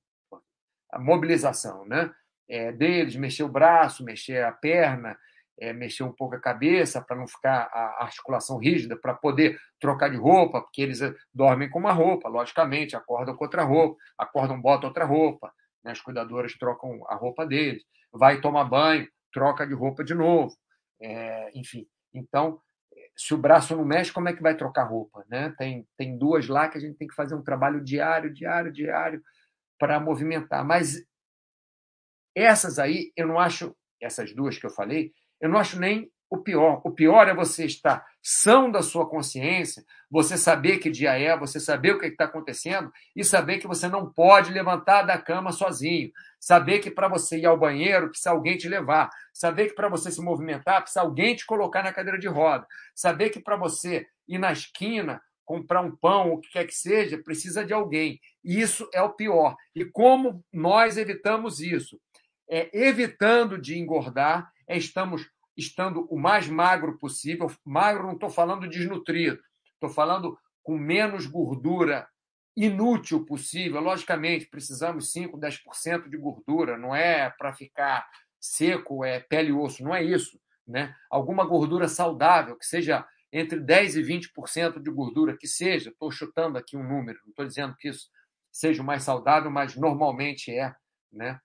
A mobilização, né? É, deles, mexer o braço, mexer a perna, é, mexer um pouco a cabeça para não ficar a articulação rígida, para poder trocar de roupa, porque eles eh, dormem com uma roupa, logicamente, acordam com outra roupa, acordam, botam outra roupa, né? as cuidadoras trocam a roupa deles, vai tomar banho, troca de roupa de novo, é, enfim. Então, se o braço não mexe, como é que vai trocar roupa? Né? Tem, tem duas lá que a gente tem que fazer um trabalho diário, diário, diário para movimentar. Mas essas aí, eu não acho, essas duas que eu falei, eu não acho nem o pior. O pior é você estar são da sua consciência, você saber que dia é, você saber o que está acontecendo e saber que você não pode levantar da cama sozinho. Saber que para você ir ao banheiro precisa alguém te levar. Saber que para você se movimentar precisa alguém te colocar na cadeira de roda. Saber que para você ir na esquina comprar um pão, o que quer que seja, precisa de alguém. Isso é o pior. E como nós evitamos isso? É evitando de engordar, é estamos estando o mais magro possível. Magro não estou falando desnutrido, estou falando com menos gordura inútil possível. Logicamente, precisamos 5, 10% de gordura, não é para ficar seco, é pele e osso, não é isso. Né? Alguma gordura saudável, que seja entre 10% e 20% de gordura, que seja, estou chutando aqui um número, não estou dizendo que isso seja o mais saudável, mas normalmente é, né?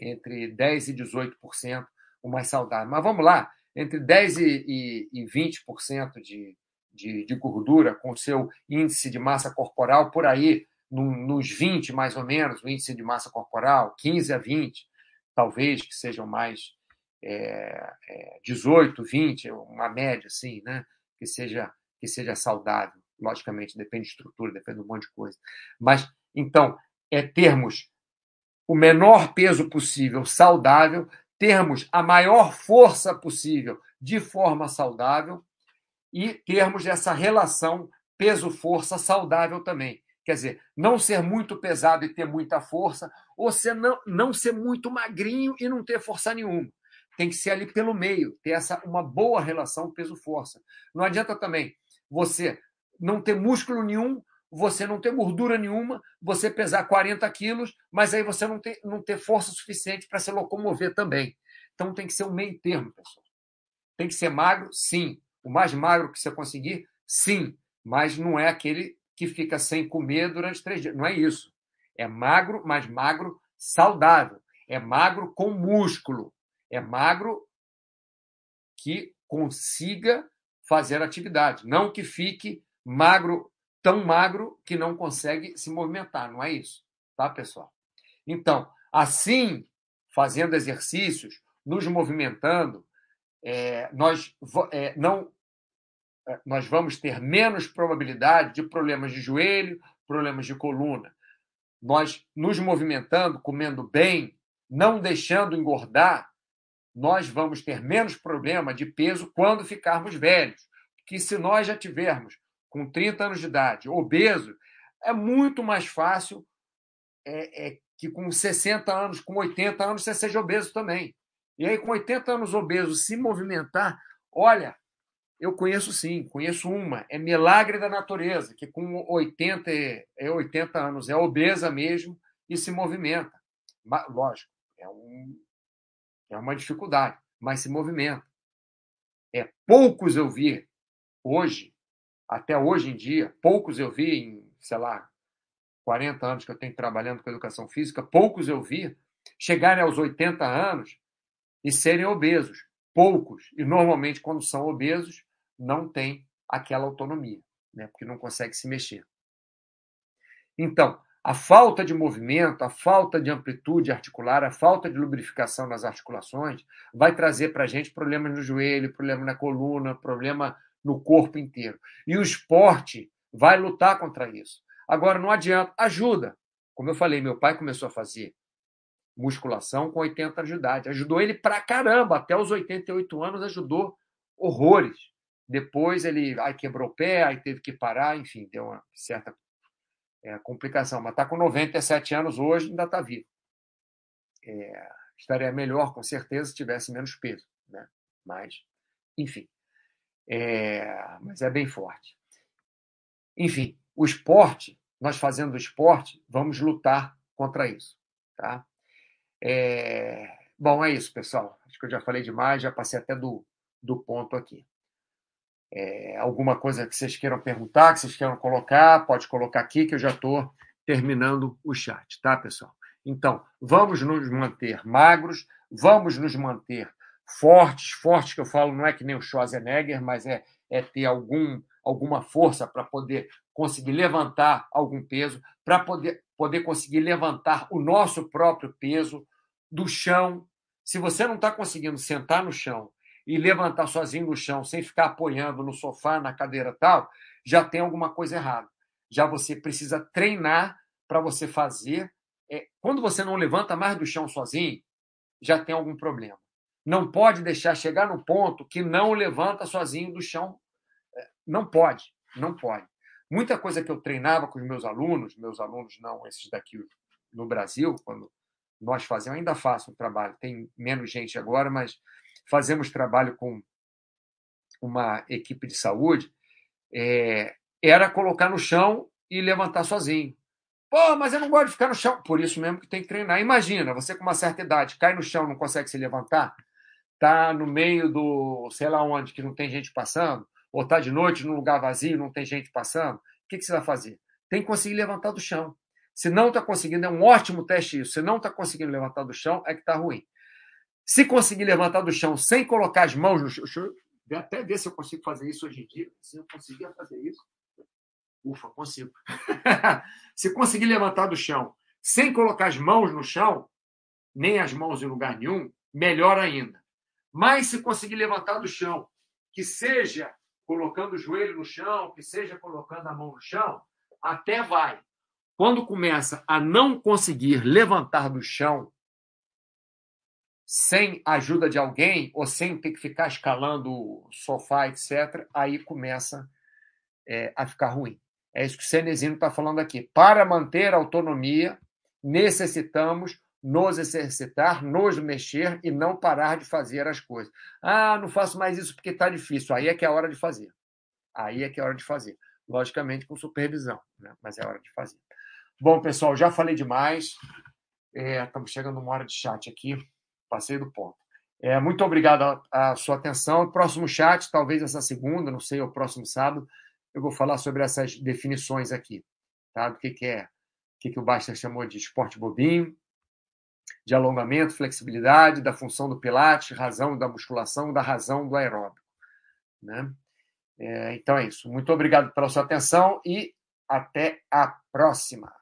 entre 10% e 18% o mais saudável. Mas vamos lá, entre 10% e, e, e 20% de, de, de, gordura, com o seu índice de massa corporal por aí, nos 20 mais ou menos, o índice de massa corporal, 15 a 20, talvez que sejam mais é, é, 18, 20, uma média assim, né? que, seja, que seja saudável. Logicamente, depende de estrutura, depende de um monte de coisa. Mas, então, é termos o menor peso possível saudável, termos a maior força possível de forma saudável e termos essa relação peso-força saudável também. Quer dizer, não ser muito pesado e ter muita força, ou ser não, não ser muito magrinho e não ter força nenhuma. Tem que ser ali pelo meio, ter essa uma boa relação peso-força. Não adianta também você não ter músculo nenhum, você não ter gordura nenhuma, você pesar 40 quilos, mas aí você não ter, não ter força suficiente para se locomover também. Então tem que ser um meio termo, pessoal. Tem que ser magro, sim. O mais magro que você conseguir, sim. Mas não é aquele que fica sem comer durante três dias. Não é isso. É magro, mas magro saudável. É magro com músculo. É magro que consiga fazer atividade. Não que fique magro tão magro que não consegue se movimentar, não é isso, tá, pessoal? Então, assim, fazendo exercícios, nos movimentando, é, nós é, não é, nós vamos ter menos probabilidade de problemas de joelho, problemas de coluna. Nós nos movimentando, comendo bem, não deixando engordar, nós vamos ter menos problema de peso quando ficarmos velhos. Que se nós já tivermos com 30 anos de idade, obeso, é muito mais fácil é, é, que com 60 anos, com 80 anos, você seja obeso também. E aí, com 80 anos obeso, se movimentar, olha, eu conheço sim, conheço uma, é milagre da natureza, que com 80, é 80 anos é obesa mesmo e se movimenta. Lógico, é, um, é uma dificuldade, mas se movimenta. É poucos eu vi hoje até hoje em dia, poucos eu vi em, sei lá, 40 anos que eu tenho trabalhando com educação física, poucos eu vi chegarem aos 80 anos e serem obesos. Poucos. E normalmente, quando são obesos, não têm aquela autonomia, né? porque não consegue se mexer. Então, a falta de movimento, a falta de amplitude articular, a falta de lubrificação nas articulações vai trazer para a gente problemas no joelho, problema na coluna, problema no corpo inteiro. E o esporte vai lutar contra isso. Agora, não adianta, ajuda. Como eu falei, meu pai começou a fazer musculação com 80 anos de idade. Ajudou ele pra caramba, até os 88 anos ajudou horrores. Depois ele aí quebrou o pé, aí teve que parar, enfim, deu uma certa é, complicação. Mas está com 97 anos hoje, ainda está vivo. É, estaria melhor, com certeza, se tivesse menos peso. Né? Mas, enfim. É, mas é bem forte. Enfim, o esporte, nós fazendo esporte, vamos lutar contra isso. Tá? É, bom, é isso, pessoal. Acho que eu já falei demais, já passei até do, do ponto aqui. É, alguma coisa que vocês queiram perguntar, que vocês queiram colocar, pode colocar aqui, que eu já estou terminando o chat, tá, pessoal? Então, vamos nos manter magros, vamos nos manter fortes, fortes que eu falo não é que nem o Schwarzenegger, mas é, é ter algum, alguma força para poder conseguir levantar algum peso, para poder, poder conseguir levantar o nosso próprio peso do chão. Se você não está conseguindo sentar no chão e levantar sozinho no chão, sem ficar apoiando no sofá, na cadeira tal, já tem alguma coisa errada. Já você precisa treinar para você fazer. É, quando você não levanta mais do chão sozinho, já tem algum problema não pode deixar chegar no ponto que não levanta sozinho do chão. É, não pode, não pode. Muita coisa que eu treinava com os meus alunos, meus alunos não, esses daqui no Brasil, quando nós fazemos, ainda faço um trabalho, tem menos gente agora, mas fazemos trabalho com uma equipe de saúde, é, era colocar no chão e levantar sozinho. Pô, mas eu não gosto de ficar no chão. Por isso mesmo que tem que treinar. Imagina, você com uma certa idade, cai no chão, não consegue se levantar, tá no meio do, sei lá onde, que não tem gente passando, ou tá de noite num lugar vazio, não tem gente passando. O que, que você vai fazer? Tem que conseguir levantar do chão. Se não está conseguindo, é um ótimo teste isso. Se não está conseguindo levantar do chão, é que está ruim. Se conseguir levantar do chão sem colocar as mãos no chão, eu até ver se eu consigo fazer isso hoje em dia. Se eu conseguir fazer isso, ufa, consigo. se conseguir levantar do chão sem colocar as mãos no chão, nem as mãos em lugar nenhum, melhor ainda. Mas se conseguir levantar do chão, que seja colocando o joelho no chão, que seja colocando a mão no chão, até vai. Quando começa a não conseguir levantar do chão sem ajuda de alguém ou sem ter que ficar escalando o sofá, etc., aí começa é, a ficar ruim. É isso que o Cenezino está falando aqui. Para manter a autonomia, necessitamos nos exercitar, nos mexer e não parar de fazer as coisas. Ah, não faço mais isso porque está difícil. Aí é que é a hora de fazer. Aí é que é a hora de fazer. Logicamente com supervisão, né? mas é a hora de fazer. Bom, pessoal, já falei demais. É, estamos chegando uma hora de chat aqui. Passei do ponto. É, muito obrigado a, sua atenção. Próximo chat, talvez essa segunda, não sei, o próximo sábado, eu vou falar sobre essas definições aqui, tá? Do que, que é, o que, que o Basta chamou de esporte bobinho, de alongamento, flexibilidade, da função do pilates, razão da musculação, da razão do aeróbico, né? É, então é isso. Muito obrigado pela sua atenção e até a próxima.